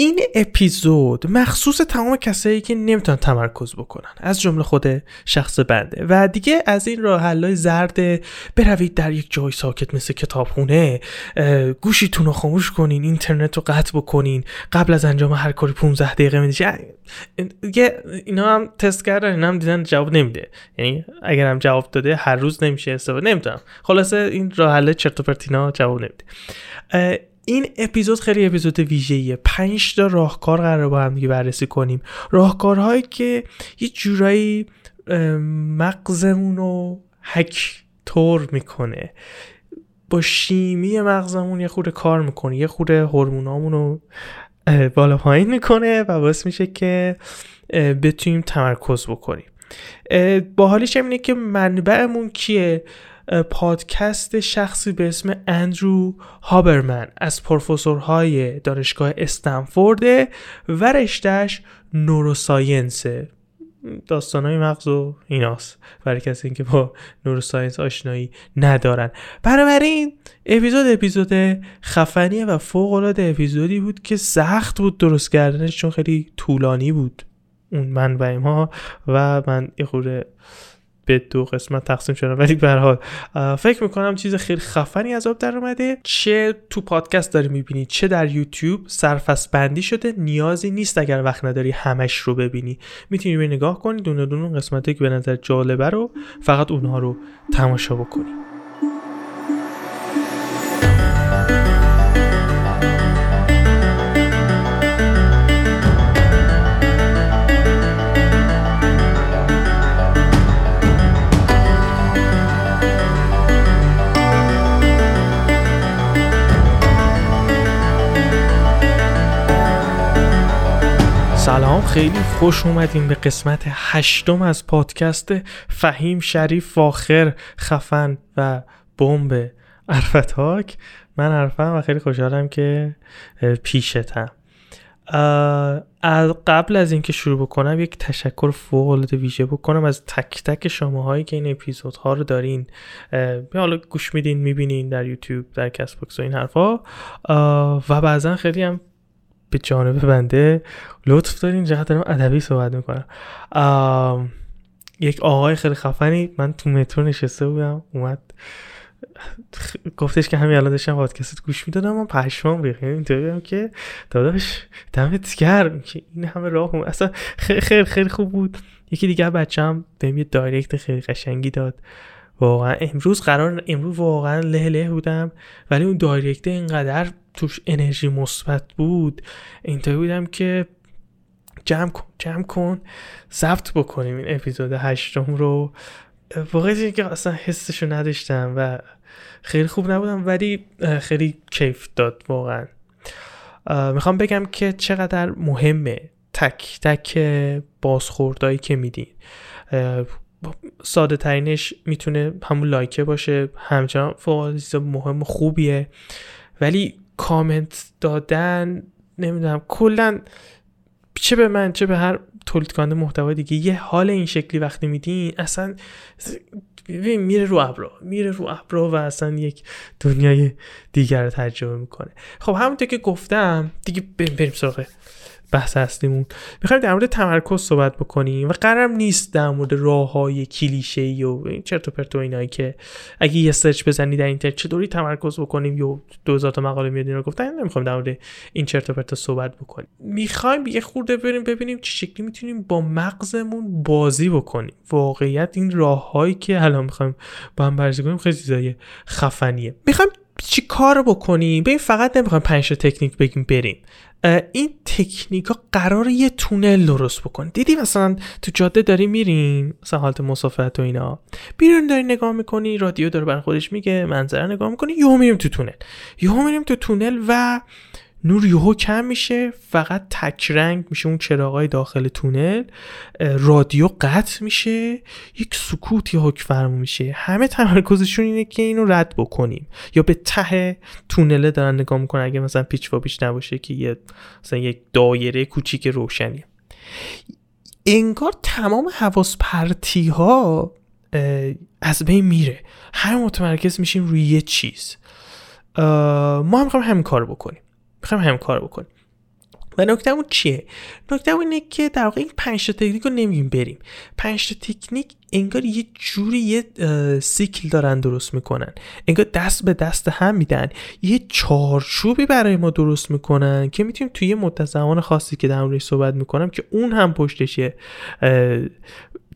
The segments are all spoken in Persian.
این اپیزود مخصوص تمام کسایی که نمی‌تونن تمرکز بکنن از جمله خود شخص بنده. و دیگه از این راه حلای زرد بروید در یک جای ساکت مثل کتابخونه گوشیتون رو خاموش کنین اینترنت رو قطع بکنین قبل از انجام هر کاری 15 دقیقه می‌دید دیگه اینا هم تست کردن اینا هم دیدن جواب نمیده. یعنی اگر هم جواب داده هر روز نمیشه استفاده نمی‌تونم خلاصه این راه حل چرت و پرتینا جواب نمیده. این اپیزود خیلی اپیزود ویژه‌ایه. پنج تا راهکار قرار با هم دیگه بررسی کنیم. راهکارهایی که یه جورایی مغزمون رو هک تور می‌کنه. با شیمی مغزمون یه خورده کار می‌کنه. یه خورده هورمونامون رو بالا پایین می‌کنه و باعث میشه که بتونیم تمرکز بکنیم. باحالیش اینه که منبعمون کیه؟ پادکست شخصی به اسم اندرو هابرمن از پروفسورهای دانشگاه استنفورد و رشتهش نوروساینسه. داستان های مغز و ایناست برای کسی که با نوروساینس آشنایی ندارن. بنابراین اپیزود اپیزود خفنیه و فوق العاده اپیزودی بود که سخت بود درست کردنش چون خیلی طولانی بود. اون منبع ما و من یه به دو قسمت تقسیم شده ولی به حال فکر می‌کنم چیز خیلی خفنی از آب در اومده. چه تو پادکست داری می‌بینی چه در یوتیوب سرفست بندی شده نیازی نیست اگر وقت نداری همش رو ببینی. می‌تونی به نگاه کنی دونه دونه قسمتی که به نظر جالبه رو فقط اونها رو تماشا بکنی. خیلی خوش اومدین به قسمت هشتم از پادکست فهیم شریف فاخر خفن و بمب عرف تاک. من عرفم و خیلی خوشحالم که پیشتم. از قبل از اینکه شروع بکنم یک تشکر فوق العاده ویژه بکنم از تک تک شماهایی که این اپیزودها رو دارین. حالا گوش میدین می‌بینین در یوتیوب در کس باکس و این حرفا. و بعضا خیلی هم به جانب بنده لطف دارین جهت دارم ادبی صحبت می‌کنم. یک آقای خیلی خفنی من تو مترو نشسته بودم اومد گفتش که همین الان داشتم پادکست گوش می‌دادم من پشمام ریخت. یعنی اینطوری که داداش دمت گرم که این همه راه هم. اصلا خیلی خیلی خیلی خوب بود. یکی دیگه بچم بهم یه دایرکت خیلی قشنگی داد. واقعا امروز قرار امروز واقعا له له بودم ولی اون دایرکت اینقدر توش انرژی مثبت بود. اینطوری بودم که جمع کن جمع کن ضبط بکنیم این اپیزود هشتم رو. واقعا که اصلا حسشو نداشتم و خیلی خوب نبودم ولی خیلی کیف داد واقعا. می‌خوام بگم که چقدر مهمه تک تک بازخوردهایی که میدین. ساده ترینش می‌تونه همون لایکه باشه. همچنان فوق مهم خوبیه. ولی کامنت دادن نمی‌دونم کلا چه به من چه به هر تولید کننده محتوا دیگه یه حال این شکلی وقتی میدین اصلا میره رو ابرا میره رو ابرا و اصلا یک دنیای دیگر رو تجربه می‌کنه. خب همونطور که گفتم دیگه بریم سراغ بحث اصلیمون. می‌خوایم در مورد تمرکز صحبت بکنیم و قرارم نیست در مورد راه های کلیشه ای و این چرت و پرت و اینایی که اگه یه سرچ بزنی در اینترنت چطوری تمرکز بکنیم یا 2000 تا مقاله میاد رو گفتن نمی‌خوام در مورد این چرت و پرت صحبت بکنیم. می‌خوایم یه خورده بریم ببینیم چه شکلی می‌تونیم با مغزمون بازی بکنیم. واقعیت این راههایی که الان می‌خوایم با هم بررسی کنیم خیلی خفنیه. می‌خوایم چی کار بکنیم؟ ببین فقط نمی‌خوایم پنج تکنیک بگیم بریم. این تکنیک ها قرار یه تونل درست بکن دیدی مثلا تو جاده داری میرین مثلا حالت مسافرت و اینا. بیرون داری نگاه می‌کنی رادیو داره بر خودش میگه منظره نگاه می‌کنی یهو میریم تو تونل. یهو میریم تو تونل و نور یهو کم میشه فقط تک رنگ میشه اون چراغای داخل تونل. رادیو قطع میشه یک سکوت یا حک فرمو میشه. همه تمرکزشون اینه که اینو رد بکنیم. یا به ته تونله دارن نگاه می‌کنن اگه مثلا پیچ و پیچ نباشه که یه مثلا یک دایره کوچیک روشنی انگار تمام حواس پرتی ها از بین میره. همه متمرکز میشیم روی یه چیز. ما هم همین کار بکنیم. می‌خوایم هم کار بکنیم. و نکته اون چیه؟ نکته اینه که در واقع این پنج تا تکنیک رو نمیگیم بریم. پنج تا تکنیک انگار یه جوری یه سیکل دارن درست می‌کنن. انگار دست به دست هم میدن. یه چارچوبی برای ما درست می‌کنن که می‌تونیم توی یه مدت زمان خاصی که در موردش صحبت می‌کنم که اون هم پشتش یه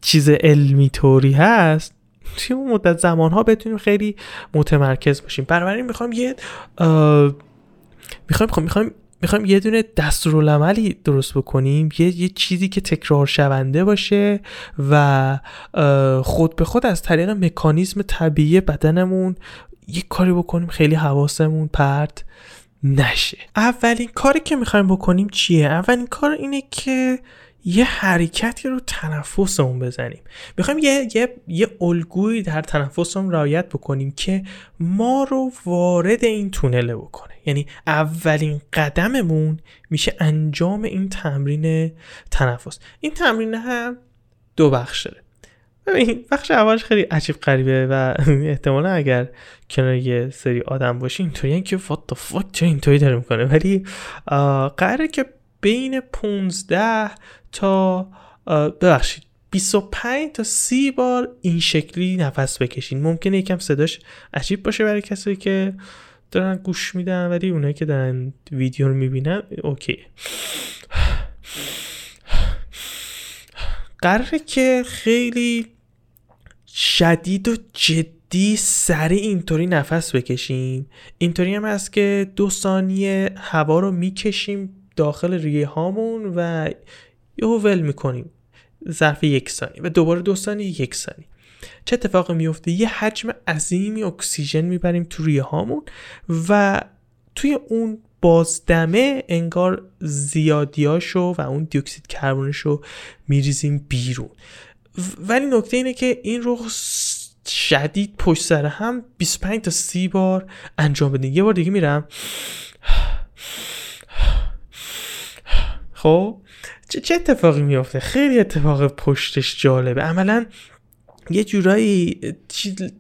چیز علمی طوری هست توی اون مدت زمان ها بتونیم خیلی متمرکز باشیم. بنابراین می‌خوام یه می‌خوایم می‌خوایم می‌خوایم یه دونه دستورالعملی درست بکنیم یه،, یه چیزی که تکرار شونده باشه و خود به خود از طریق مکانیزم طبیعی بدنمون یه کاری بکنیم خیلی حواسمون پرت نشه. اولین کاری که می‌خوایم بکنیم چیه؟ اولین کار اینه که یه حرکتی رو تنفسمون بزنیم. می‌خوایم یه, یه, یه الگویی در تنفسمون رعایت بکنیم که ما رو وارد این تونله بکنه. یعنی اولین قدممون میشه انجام این تمرین تنفس. این تمرین هم دو بخش داره ببین بخش اولش خیلی عجیب غریبه و احتمالا اگر کنار یه سری آدم باشی اینطوری که what the fuck چه اینطوری داره می‌کنه. ولی قراره که بین 15 تا ببخشید 25 تا 30 بار این شکلی نفس بکشین. ممکنه یکم صداش عجیب باشه برای کسایی که دارن گوش میدن ولی اونایی که دارن ویدیو رو می‌بینن اوکی. قراره که خیلی شدید و جدی سریع اینطوری نفس بکشیم اینطوری هم هست که دو ثانیه هوا رو می‌کشیم داخل ریه هامون و یهو ول می‌کنیم. ظرف یک ثانیه و دوباره دو ثانیه یک ثانیه. چه اتفاقی میفته یه حجم عظیمی اکسیژن می‌بریم تو ریه هامون و توی اون بازدمه انگار زیادیاشو و اون دیوکسید کربنشو میریزیم بیرون. ولی نکته اینه که این رو شدید پشت سر هم 25 تا 30 بار انجام بدین یه بار دیگه میرم. خب؟ چه اتفاقی میافته؟ خیلی اتفاق پشتش جالبه. عملا یه جورایی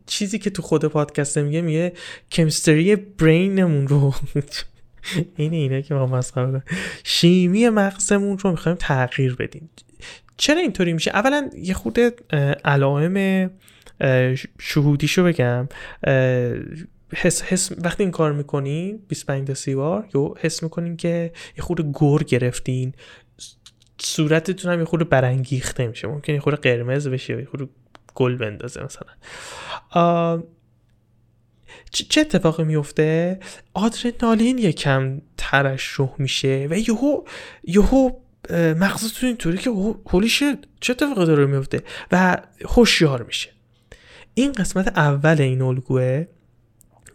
چیزی که تو خود پادکست میگه میگه کمستری برینمون رو اینه اینه که ما مسخره شیمی مغزمون رو می‌خوایم تغییر بدیم. چرا اینطوری میشه؟ اولا یه خود علائم شهودیشو بگم. حس, حس وقتی این کار می‌کنین 25 تا 30 بار یا حس می‌کنین که یه خود گور گرفتین. صورتتون هم یه خود برانگیخته میشه. ممکن یه خود قرمز بشه یه خود گل بندازه مثلا. چه اتفاقی میفته آدرنالین یکم ترشح میشه و یهو یهو مغزتون اینطوری که هولی شد چه اتفاقی داره میفته و هوشیار میشه. این قسمت اول این الگوه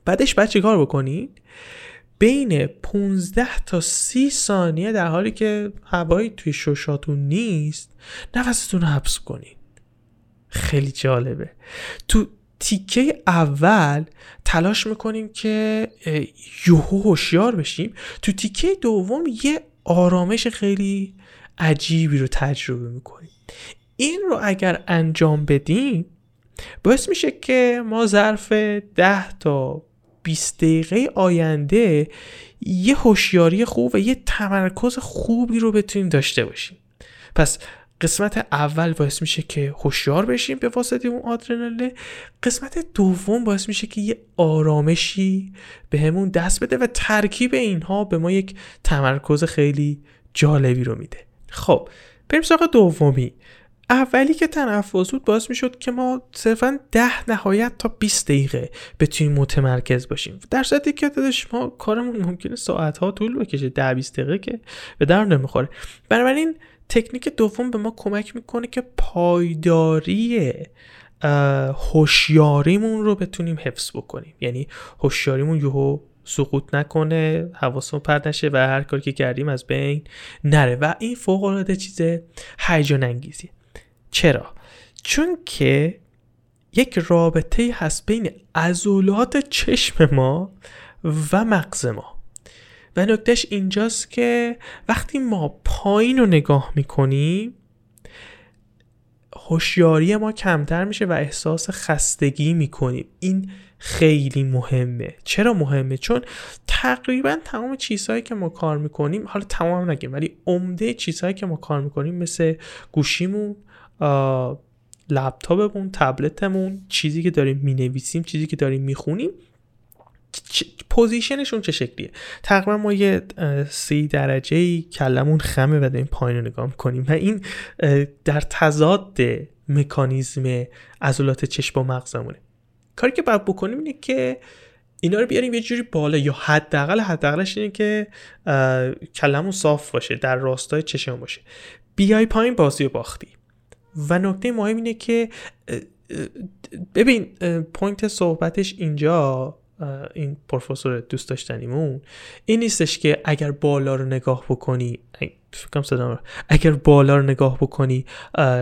بعدش بعد چیکار بکنید بین 15 تا 30 ثانیه در حالی که هوایی توی ششاتون نیست نفستون رو حبس کنید خیلی جالبه. تو تیکه اول تلاش می‌کنیم که یوهو هوشیار بشیم. تو تیکه دوم یه آرامش خیلی عجیبی رو تجربه می‌کنیم. این رو اگر انجام بدیم باعث میشه که ما ظرف 10 تا 20 دقیقه آینده یه هوشیاری خوب و یه تمرکز خوبی رو بتونیم داشته باشیم. پس قسمت اول باعث میشه که هوشیار بشیم به واسطه اون آدرنالین. قسمت دوم باعث میشه که یه آرامشی بهمون به دست بده و ترکیب اینها به ما یک تمرکز خیلی جالبی رو میده. خب بریم سراغ دومی. اولی که تنفس بود باعث می‌شد که ما صرفا ده نهایت تا 20 دقیقه بتونیم متمرکز باشیم. در صورتی که دادش ما کارمون ممکنه ساعت ها طول بکشه ده 20 دقیقه که به در نمی‌خوره. بنابراین تکنیک دوم به ما کمک می‌کنه که پایداری هوشیاریمون رو بتونیم حفظ بکنیم. یعنی هوشیاریمون یهو سقوط نکنه حواسمون پرد نشه و هر کاری که کردیم از بین نره. و این فوق العاده چیز هیجان انگیزیه. چرا؟ چون که یک رابطه هست بین عضلات چشم ما و مغز ما. و نکتهش اینجاست که وقتی ما پایین رو نگاه می‌کنیم هوشیاری ما کمتر میشه و احساس خستگی می‌کنیم. این خیلی مهمه. چرا مهمه؟ چون تقریبا تمام چیزهایی که ما کار می‌کنیم حالا تمام نگیم ولی عمده چیزهایی که ما کار می‌کنیم مثل گوشیمون لپتاپمون تبلتمون چیزی که داریم می‌نویسیم چیزی که داریم می‌خونیم پوزیشنشون چه شکلیه؟ تقریبا ما یه سی درجه کلمون خمه و داریم پایین رو نگاه کنیم و این در تضاد مکانیزم عضلات چشم با مغزمونه. کاری که باید بکنیم اینه که اینا رو بیاریم یه جوری بالا یا حداقل حداقلش اینه که کلمون صاف باشه در راستای چشم باشه. بیای پایین بازی و باختی. و نکته مهم اینه که ببین پوینت صحبتش اینجا این پروفسور دوست داشتنیمون این نیستش که اگر بالا رو نگاه بکنی اگر بالا رو نگاه بکنی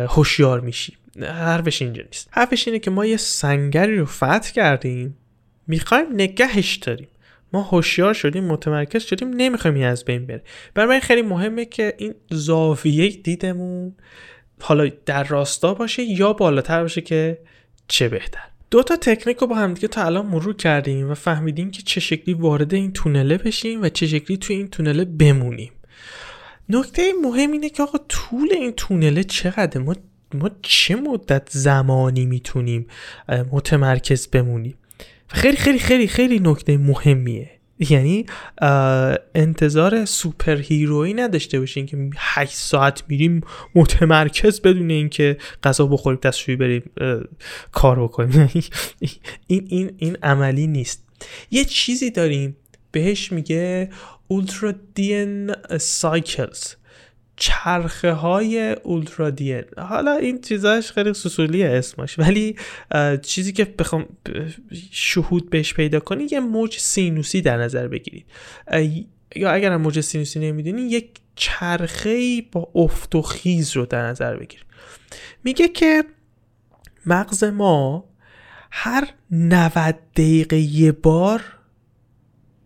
هوشیار میشی. حرفش اینجا نیست. حرفش اینه که ما یه سنگری رو فتح کردیم می‌خوایم نگهش داریم. ما هوشیار شدیم متمرکز شدیم نمی‌خوایم از بین بره. برای خیلی مهمه که این زاویه دیدمون حالا در راستا باشه یا بالاتر باشه که چه بهتر. دو تا تکنیک رو با هم دیگه تا الان مرور کردیم و فهمیدیم که چه شکلی وارد این تونله بشیم و چه شکلی توی این تونله بمونیم. نکته مهم اینه که آقا طول این تونله چقدر ما ما چه مدت زمانی می‌تونیم متمرکز بمونیم؟ خیلی خیلی خیلی خیلی نکته مهمیه. یعنی انتظار سوپر هیروی نداشته باشین که 8 ساعت میریم متمرکز بدون اینکه غذا بخوریم دستشویی بریم کار بکنیم. این این این عملی نیست. یه چیزی داریم. بهش میگه اولترا دین سایکلز چرخه های اولترادین حالا این چیزاش خیلی سسولیه اسمش ولی چیزی که بخوام شهود بهش پیدا کنی یه موج سینوسی در نظر بگیرید. یا اگر موج سینوسی نمی‌دونی یک چرخه با افت و خیز رو در نظر بگیر میگه که مغز ما هر 90 دقیقه یه بار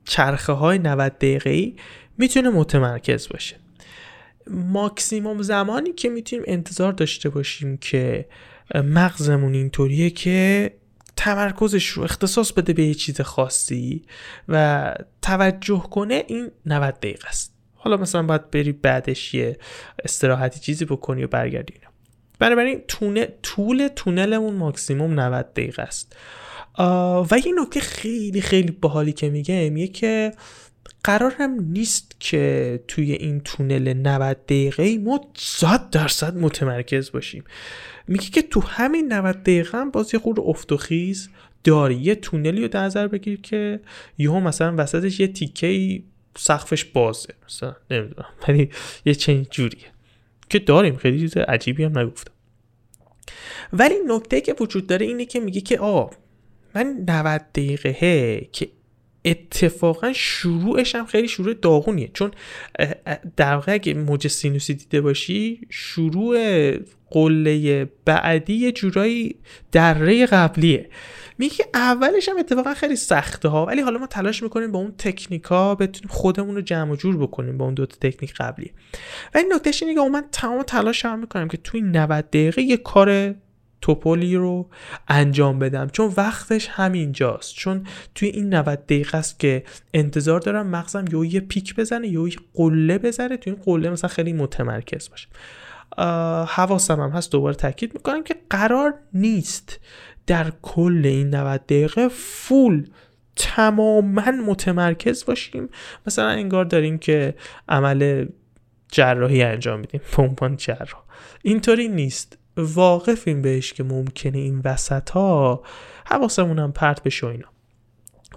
چرخه های 90 دقیقه می‌تونه متمرکز باشه. ماکسیموم زمانی که می‌تونیم انتظار داشته باشیم که مغزمون اینطوریه که تمرکزش رو اختصاص بده به یه چیز خاصی و توجه کنه این 90 دقیقه است. حالا مثلا باید بری بعدش یه استراحتی چیزی بکنی و برگردی بنابراین تونه، طول تونلمون ماکسیموم 90 دقیقه است. و یه نکته خیلی خیلی باحالی که میگه میگه که قرار هم نیست که توی این تونل 90 دقیقه ما 100 درصد متمرکز باشیم. میگه که تو همین 90 دقیقه هم باز یه خود افت و خیز داری. یه تونلی رو در نظر بگیر که یهو مثلا وسطش یه تیکه سقفش بازه. مثلا نمی‌دونم ولی یه چنین جوریه که داریم. خیلی چیز عجیبی هم نگفتم. ولی نکته که وجود داره اینه که میگه که آ من 90 دقیقه که اتفاقا شروعش هم خیلی شروع داغونیه. چون در واقع اگه موج سینوسی دیده باشی شروع قله بعدی یه جورایی دره قبلیه. میگه اولش هم اتفاقا خیلی سخته ها ولی حالا ما تلاش می‌کنیم با اون تکنیکا بتونیم خودمون رو جمع و جور بکنیم با اون دو تکنیک قبلی. ولی نکتهش اینه که من تمام تلاش هم می‌کنم که توی 90 دقیقه یه کار توپولی رو انجام بدم. چون وقتش همینجاست. چون توی این 90 دقیقه است که انتظار دارم مغزم یا یه پیک بزنه یا یه قله بزنه توی این قله مثلا خیلی متمرکز باشه. حواسم هم هست دوباره تاکید می‌کنم که قرار نیست در کل این 90 دقیقه فول تماما متمرکز باشیم. مثلا انگار داریم که عمل جراحی انجام میدیم. به جراح. اینطوری نیست. واقفیم بهش که ممکنه این وسط ها حواسمون هم پرت بشه اینا.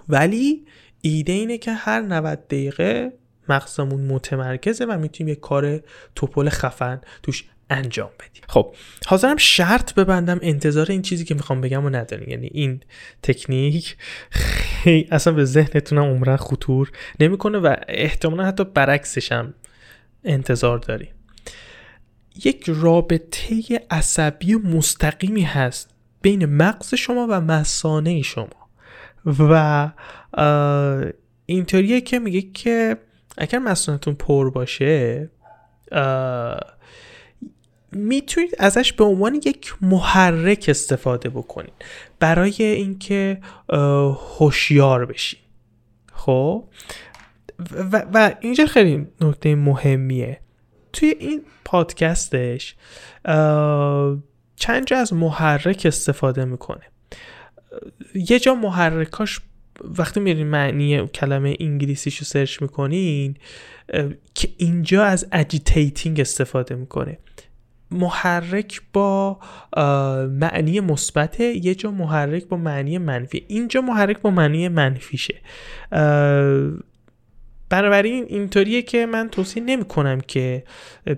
ولی ایده اینه که هر 90 دقیقه مغزمون متمرکزه و می‌تونیم یه کار توپل خفن توش انجام بدیم. خب حاضرم شرط ببندم انتظار این چیزی که می‌خوام بگم و نداریم یعنی این تکنیک خیلی اصلا به ذهنتونم عمرن خطور نمی‌کنه و احتمالا حتی برعکسش هم انتظار داریم. یک رابطه عصبی مستقیمی هست بین مغز شما و مسانه شما. و اینطوریه که میگه که اگر مسانتون پر باشه می‌تونید ازش به عنوان یک محرک استفاده بکنید برای اینکه هوشیار بشین خب؟ و, و اینجا خیلی نکته مهمیه. توی این پادکستش چند جا از محرک استفاده می‌کنه. یه جا محرکاش وقتی میرین معنی کلمه انگلیسیش رو سرچ می‌کنین که اینجا از agitating استفاده می‌کنه. محرک با معنی مثبت یه جا محرک با معنی منفی. اینجا محرک با معنی منفیشه. بنابراین اینطوریه که من توصیه نمی کنم که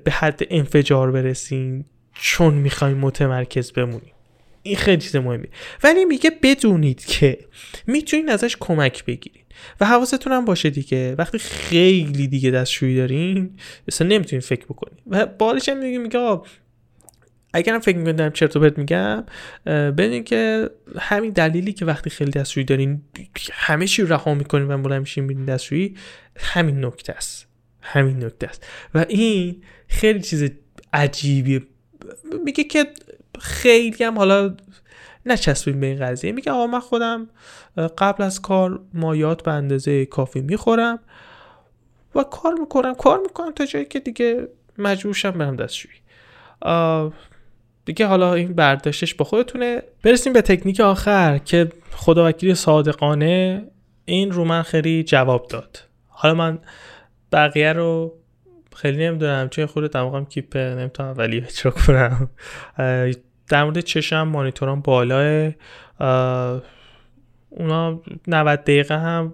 به حد انفجار برسیم چون می‌خوایم متمرکز بمونیم. این خیلی چیز مهمی ولی میگه بدونید که می‌تونید ازش کمک بگیرید و حواستون هم باشه دیگه. وقتی خیلی دیگه دستشویی دارین مثلا نمی‌تونید فکر بکنید. و بالش هم میگه میگه اگرم فکر می‌کنید دارم چرت و پرت میگم بدین که همین دلیلی که وقتی خیلی دستشویی دارین همه چی رها می‌کنین و بلند میشین میرین دستشویی همین نکته است. همین نکته است. و این خیلی چیز عجیبیه. میگه که خیلی هم حالا نچسبیم به این قضیه. میگه آقا من خودم قبل از کار مایات به اندازه کافی می‌خورم و کار می‌کنم. کار می‌کنم تا جایی که دیگه مجبورشم برم دستشویی. دیگه حالا این برداشتش با خودتونه. برسیم به تکنیک آخر که خداوکیلی صادقانه این رو من خیلی جواب داد. حالا من بقیه رو خیلی نمی‌دونم چه خود دماغم کیپ نمی‌تونم ولی اجرا کنم. در مورد چشم مانیتورم بالاه اونا 90 دقیقه هم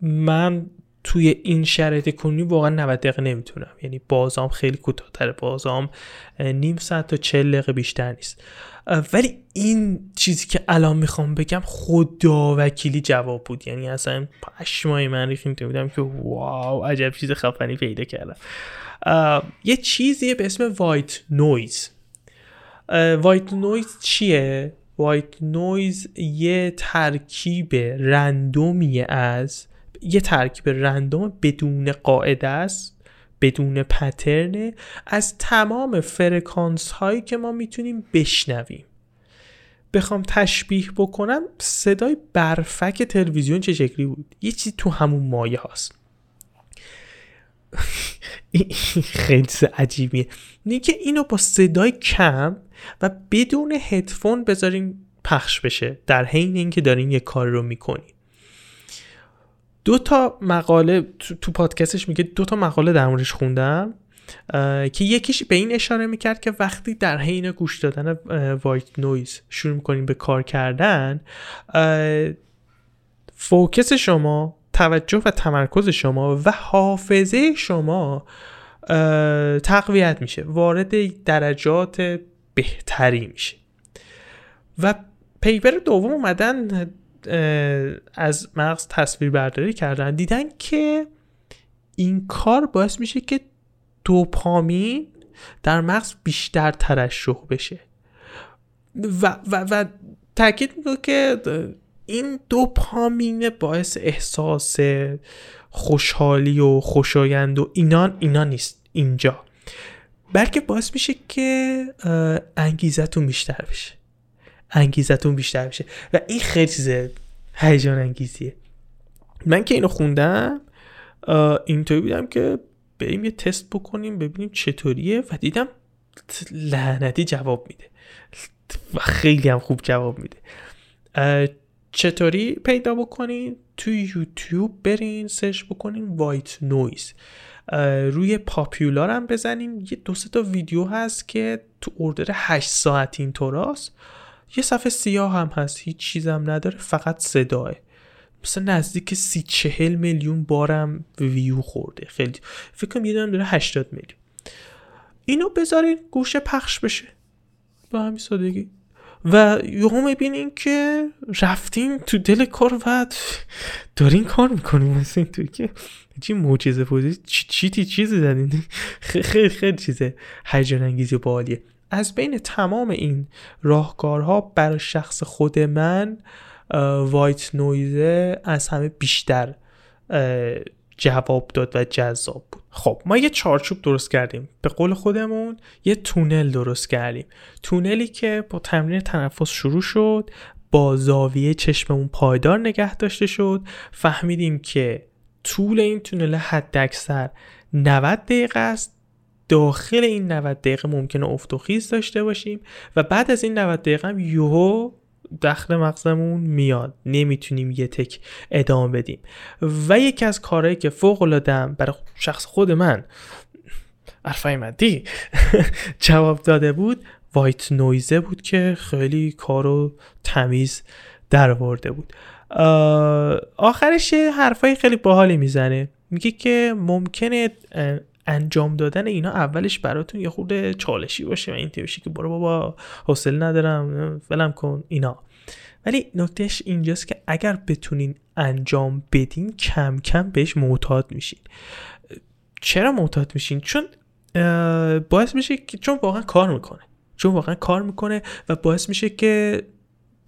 من توی این شرایط کنی واقعا 90 دقیقه نمی‌تونم. یعنی بازام خیلی کوتاهتره. بازام نیم ساعت تا 40 دقیقه بیشتر نیست. ولی این چیزی که الان می‌خوام بگم خدا وکیلی جواب بود. یعنی اصلا پشمای من ریخته بود که wow عجب چیز خفنی پیدا کردم. یه چیزیه به اسم white noise white noise چیه؟ white noise یه ترکیب random یه از یه ترکیب random بدون قاعده است بدون pattern ه از تمام فرکانس هایی که ما می‌تونیم بشنویم. بخوام تشبیه بکنم صدای برفک تلویزیون چه شکلی بود؟ یه چیزی تو همون مایه هاست. خیلی عجیبیه. که اینو با صدای کم و بدون هدفون بذاریم پخش بشه در حین اینکه دارین یه کار رو می‌کنیم دو تا مقاله تو, پادکستش میگه دو تا مقاله در موردش خوندم که یکیش به این اشاره می‌کرد که وقتی در حین گوش دادن white noise شروع می‌کنیم به کار کردن focus شما توجه و تمرکز شما و حافظه شما تقویت میشه وارد درجات بهتری میشه. و paper دوم اومدن از مغز تصویر برداری کردن. دیدن که این کار باعث میشه که دوپامین در مغز بیشتر ترشح بشه. و, و, و تاکید می‌کنه که این دوپامین باعث احساس خوشحالی و خوشایند و اینا اینا نیست اینجا. بلکه باعث میشه که انگیزتون بیشتر بشه. انگیزتون بیشتر بشه. و این خیلی چیز هیجان انگیزیه. من که اینو خوندم اینطوری بودم که بریم یه تست بکنیم ببینیم چطوریه و دیدم لعنتی جواب میده. و خیلی هم خوب جواب میده. چطوری پیدا بکنین؟ توی یوتیوب برین سرچ بکنین white noise. روی popular هم بزنیم. یه دو تا ویدیو هست که تو order 8 ساعت این طوراست یه صفحه سیاه هم هست هیچ چیزم نداره فقط صداه. مثلا نزدیک سی چهل میلیون بارم ویو خورده. خیلی. فکر کنم یه داره 80 میلیون. اینو بذارین گوشه پخش بشه. با همین سادگی. و یهو می‌بینین که رفتین تو دل کار و دارین کار می‌کنین مثل این توی که چی موجزه بودی چی تی چیزی زدین؟ خیلی خیلی چیزه. هیجان انگیزی بالیه از بین تمام این راهکارها برای شخص خود من وایت نویزه از همه بیشتر جواب داد و جذاب بود. خب ما یه چارچوب درست کردیم. به قول خودمون یه تونل درست کردیم. تونلی که با تمرین تنفس شروع شد با زاویه چشممون پایدار نگه داشته شد. فهمیدیم که طول این تونل حد اکثر 90 دقیقه است. داخل این 90 دقیقه ممکنه افت و خیز داشته باشیم و بعد از این 90 دقیقه هم یوهو داخل مغزمون میاد. نمی‌تونیم یه تک ادامه بدیم. و یکی از کارهایی که فوق العاده برای شخص خود من عرفای مدی جواب داده بود وایت نویزه بود که خیلی کارو تمیز در بود. آخرش حرفای خیلی باحالی می‌زنه. میگه که ممکنه انجام دادن اینا اولش براتون یه خورده چالشی باشه و این بشه که برو بابا حوصله ندارم ولم کن اینا. ولی نکتهش اینجاست که اگر بتونین انجام بدین کم کم بهش معتاد میشین. چرا معتاد میشین؟ چون باعث میشه که چون واقعا کار می‌کنه. چون واقعا کار می‌کنه و باعث میشه که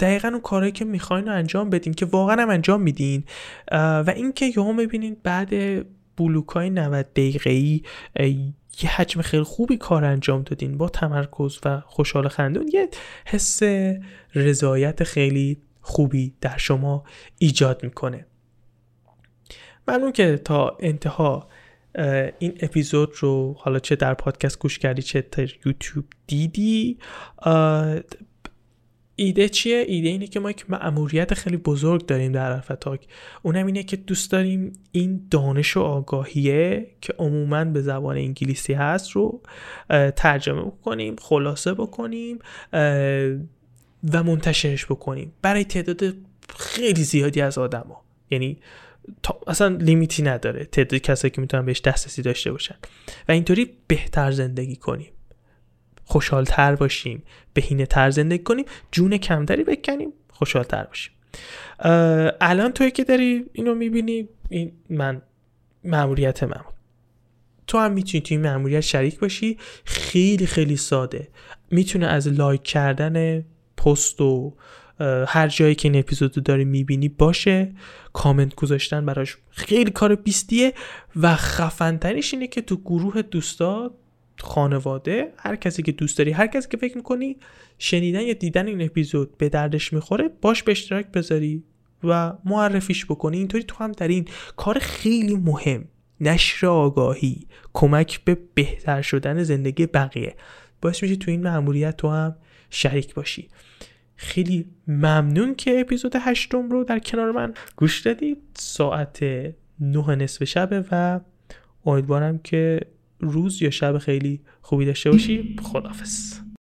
دقیقا اون کارهایی که می‌خواین رو انجام بدین که واقعا هم انجام میدین. و اینکه یهو می‌بینین بعد بلوک های 90 دقیقه ای یه حجم خیلی خوبی کار انجام دادین با تمرکز و خوشحال خندون. یه حس رضایت خیلی خوبی در شما ایجاد می‌کنه. ممنون که تا انتها این اپیزود رو حالا چه در پادکست گوش کردی چه در یوتیوب دیدی ایده چیه؟ ایده اینه که ما یک معموریت خیلی بزرگ داریم در الفتاک اونم اینه که دوست داریم این دانش و آگاهیه که عموما به زبان انگلیسی هست رو ترجمه بکنیم خلاصه بکنیم و منتشرش بکنیم. برای تعداد خیلی زیادی از آدما. یعنی اصلا لیمیتی نداره تعداد کسایی که می‌تونن بهش دسترسی داشته باشن. و اینطوری بهتر زندگی کنیم. خوشحالتر باشیم بهینه تر زندگی کنیم جون کمتری بکنیم خوشحالتر باشیم. الان توی که داری اینو می‌بینی این من معمولیت من. تو هم می‌تونی توی این معمولیت شریک باشی خیلی خیلی ساده. می‌تونه از لایک کردن پست و هر جایی که این اپیزود رو داری می‌بینی باشه. کامنت گذاشتن براش خیلی کار بیستیه و خفنترینش اینه که تو گروه دوستا خانواده هر کسی که دوست داری هر کسی که فکر می‌کنی شنیدن یا دیدن این اپیزود به دردش می‌خوره باش به اشتراک بذاری و معرفیش بکنی. اینطوری تو هم در این کار خیلی مهم نشر آگاهی کمک به بهتر شدن زندگی بقیه. باعث میشه تو این معمولیت تو هم شریک باشی. خیلی ممنون که اپیزود هشتم رو در کنار من گوش دادید. ساعت نه نصف شبه و امیدوارم که روز یا شب خیلی خوبی داشته باشی. خدافز